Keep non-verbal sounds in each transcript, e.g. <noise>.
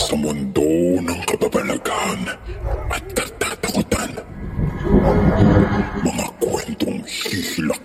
Sa mundo ng kababalaghan at katatakutan. Mga kwentong hihilakbot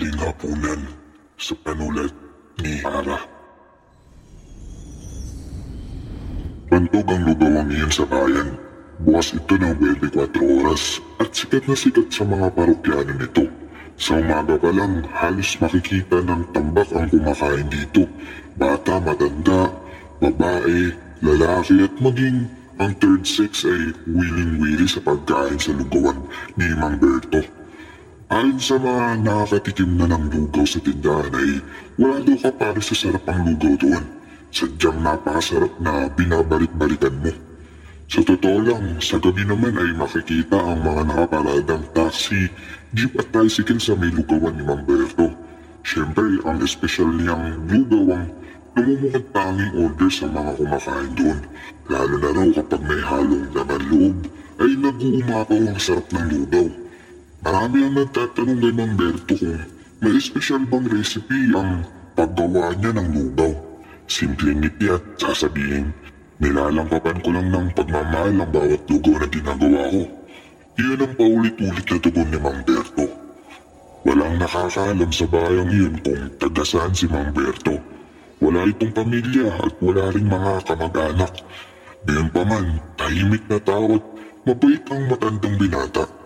Huling hapunan sa panulat ni Ara. Bantog ang lugawang iyon sa bayan. Bukas ito ng 24 oras at sikat na sikat sa mga parokyano nito. Sa umaga pa lang, halos makikita ng tambak ang kumakain dito. Bata, matanda, babae, lalaki at maging ang third sex ay willing-willy sa pagkain sa lugawan ni Mang Berto. Ayon sa mga nakakatikim na ng lugaw sa tindahan ay wala daw ka pare sa sarap ang lugaw doon. Sadyang napakasarap na binabalik-balikan mo. Sa totoo lang, sa gabi naman ay makikita ang mga nakaparadang taxi, jeep at tricycle sa may lugawan ni Mamberto. Siyempre, ang espesyal niyang lugaw ang namumuhat tanging order sa mga kumakain doon. Lalo na raw kapag may halong laman loob, ay nag-uumapaw ang sarap ng lugaw. Marami ang nagtatanong kay Mang Berto kung may espesyal bang recipe ang paggawa niya ng lugaw. Simpleng ngiti at sasabihin, nilalangkapan ko lang ng pagmamahal ang bawat lugaw na ginagawa ko. Iyon ang paulit-ulit na tugon ni Mang Berto. Walang nakakaalam sa bayang iyon kung taga saan si Mang Berto. Wala itong pamilya at wala rin mga kamag-anak. Gayon pa man, tahimik na tao at mabait ang matandang binata.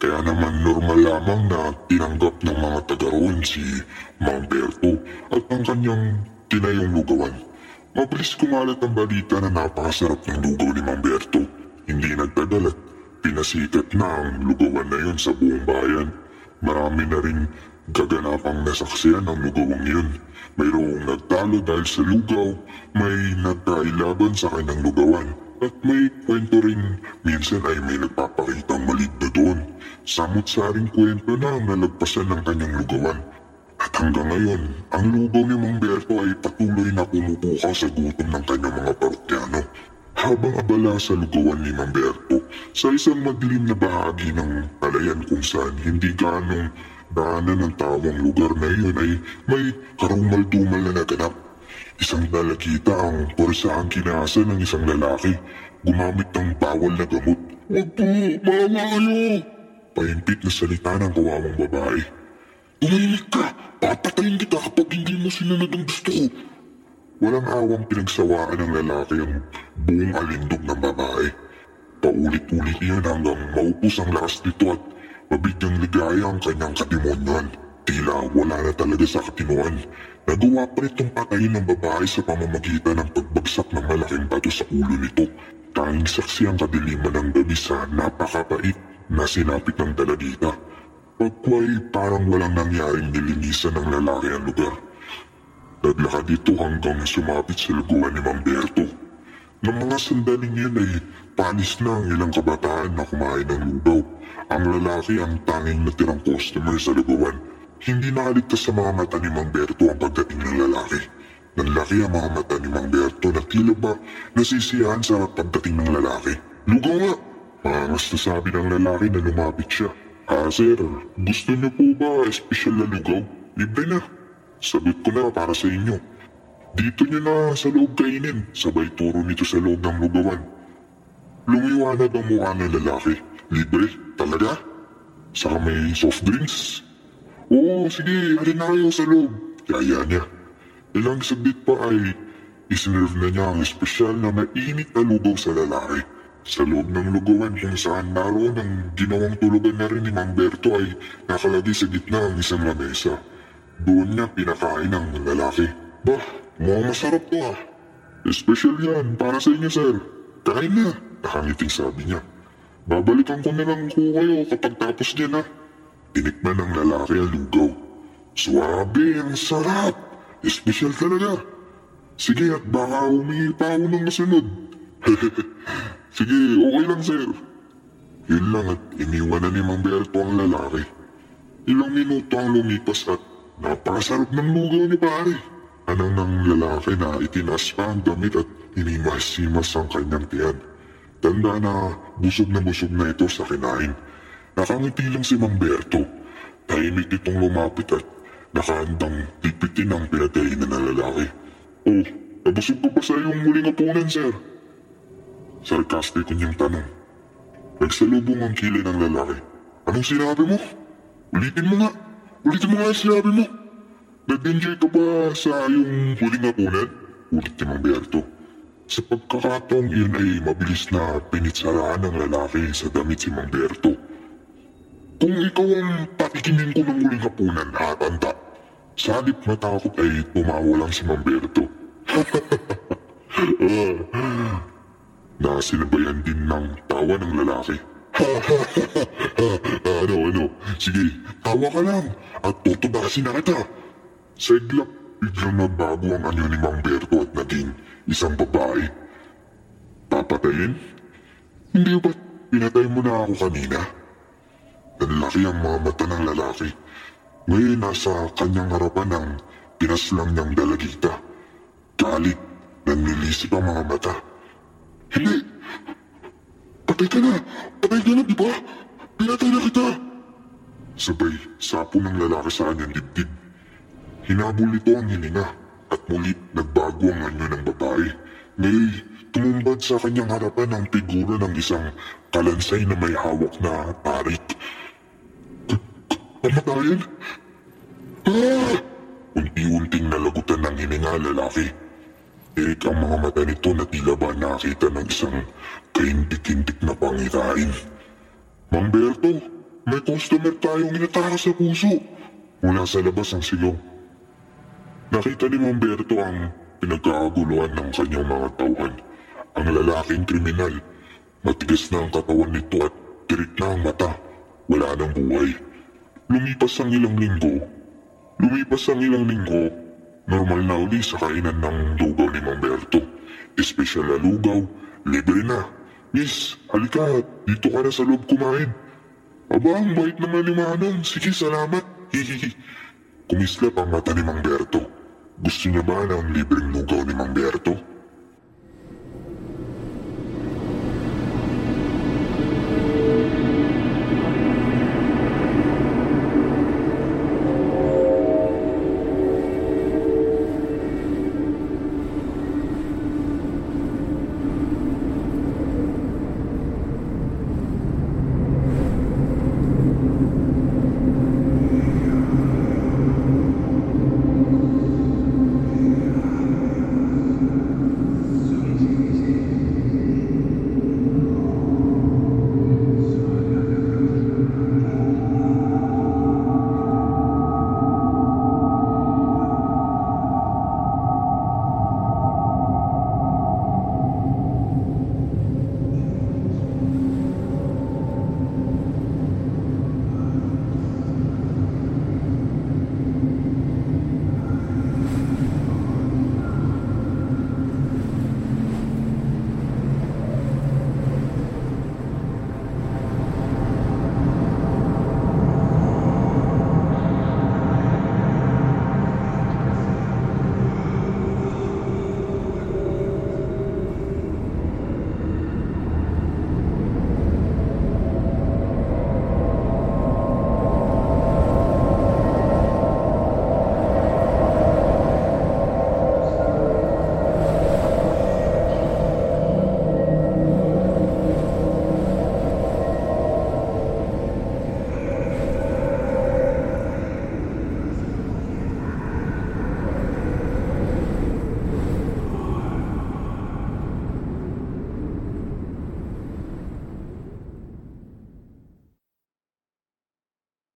Kaya naman normal lamang na tinanggap ng mga taga roon si Mang Berto at ang kanyang tinayong lugawan. Mabilis kumalat ang balita na napakasarap ng lugaw ni Mang Berto. Hindi nagtagal at pinasikat na ang lugawan na yun sa buong bayan. Marami na rin gaganapang nasaksiyan ng lugawang yun. Mayroong nagtalo dahil sa lugaw, may nagkailaban sa kanyang lugawan. At may kwento rin, minsan ay may nagpapakitang maligno doon. Samot-saring kwento na nalagpasan ng kanyang lugawan. At hanggang ngayon, ang lugaw ni Mang Berto ay patuloy na pumupukaw sa gutom ng kanyang mga parokyano. Habang abala sa lugawan ni Mang Berto, sa isang madilim na bahagi ng palayan kung saan hindi ganong daanan ng tawang lugar na iyon ay may karumal-dumal na naganap. Isang dalagita ang pursahang kinasa ng isang lalaki, gumamit ng bawal na gamot. Wag po, mama kayo! Pahimpit na salita ng kawawang babae. Tumahimik ka! Papatayin kita kapag hindi mo sinunod ang gusto ko! Walang awang pinagsawaan ng lalaki ang buong alindog ng babae. Paulit-ulit iyon hanggang maupos ang lakas nito at mabigyang ligaya ang kanyang katimonyan. Tila wala na talaga sa katinuan. Nagawa pa nitong patayin ng babae sa pamamagitan ng pagbagsak ng malaking bato sa ulo nito. Tanging saksi ang kadiliman ng gabi sa napakapait na sinapit ng dalagita. Pagkway parang walang nangyaring nilinisan ng lalaki ang lugar. Naglakad ito hanggang sumapit sa laguan ni Mamberto. Nang mga sandaling yun ay panis na ang ilang kabataan na kumain ng lugaw. Ang lalaki ang tanging natirang customer sa lugawan. Hindi nakaligtas sa mga mata ni Mamberto ang pagdating ng lalaki. Nanlaki ang mga mata ni Mamberto na tila ba nasisiyahan sa pagdating ng lalaki. Lugaw nga! Pangas na sabi ng lalaki na lumapit siya. Ah, sir, gusto niyo po ba espesyal na lugaw? Libre na. Sagot ko na para sa inyo. Dito niyo na sa loob kainin, sabay turo nito sa loob ng lugawan. Lumiwanag ang mukha ng lalaki. Libre? Talaga? Saka may soft drinks? Oo, sige, halin na kayo sa loob. Kaya niya. Ilang saglit pa ay isinirve na niya ang espesyal na mainit na lugaw sa lalaki. Sa loob ng lugawan kung saan naroon ang ginawang tulugan na rin ni Mang Berto ay nakalagay sa gitna ang isang lamesa. Doon niya pinakain ang lalaki. Bah, mukhang masarap to ah. Espesyal yan, para sa inyo sir. Kain na, nakangiting sabi niya. Babalikan ko na lang ko kayo kapag tapos niya na. Tinikman ng lalaki ang lugaw. Swabe, ang sarap. Espesyal talaga. Sige at baka humingi pa ako ng nasunod. <laughs> Sige, okay lang sir. Yun lang at iniwan na ni Mang Berto ang lalaki. Ilang minuto ang lumipas at napakasarap ng lugaw ni pare. Anang ng lalaki na itinaas pa ang damit at inimas-simas ang kanyang tiyan. Tanda na busog na busog na ito sa kinain. Nakangiti lang si Mang Berto. Tahimik itong lumapit at nakaandang pipitin ang pinatayin ng lalaki. Oh, nabusog ka ba sa iyong muling apunan, sir? Sarkastiko niyang tanong. Nagsalubong ang kilay ng lalaki. Anong sinabi mo? Ulitin mo nga. Ulitin mo nga sinabi mo. Nag-enjoy ka ba sa iyong huling hapunan? Ulit ni Mang Berto. Sa pagkakataong iyon ay mabilis na pinitsaraan ng lalaki sa damit si Mang Berto. Kung ikaw ang patikinin ko ng huling hapunan, hatanda. Sa halip matakot ay tumawa lang si Mang Berto. <laughs> Ah, Nasinabayan din ng tawa ng lalaki. <laughs> ano, ano? Sige, tawa ka lang at tutubasin na kita. Sa iglap, biglang nagbago ang anyo ni Mang Berto at naging isang babae. Papatayin? Hindi ba't pinatay mo na ako kanina? Nanlaki ang mga mata ng lalaki. Ngayon nasa kanyang harapan ang pinaslang niyang dalagita. Galit, nanlilisip ang mga mata. Hindi! Patay ka na! Patay ka na, di ba? Pinatay na kita! Sabay, sapo ng lalaki sa kanyang dibdib. Hinabol ito ang hininga at muli nagbago ang anyo ng babae. Ngayon, tumumbad sa kanyang harapan ang figura ng isang kalansay na may hawak na tarik. Kamatayan? Ah! Unti-unting nalagutan ng hininga lalaki. Tirik ang mga mata nito na tila ba nakita ng isang kaintik-intik na pangitain. Mang Berto, may customer tayong inataka sa puso. Mula sa labas ng silong. Nakita ni Mang Berto ang pinagkakaguluhan ng kanyang mga tauhan. Ang lalaking kriminal. Matigas na ang katawan nito at tirik na ang mata. Wala nang buhay. Lumipas ang ilang linggo. Lumipas ang ilang linggo Normal na uli sa kainan ng lugaw ni Mamberto. Espesyal na lugaw, libre na. Miss, halika, dito ka na sa loob kumain. Aba, ang bait naman ni Manong. Sige, salamat. Hihihi. <laughs> Kumislap ang mata ni Mamberto. Gusto niya ba ng libreng lugaw ni Mamberto?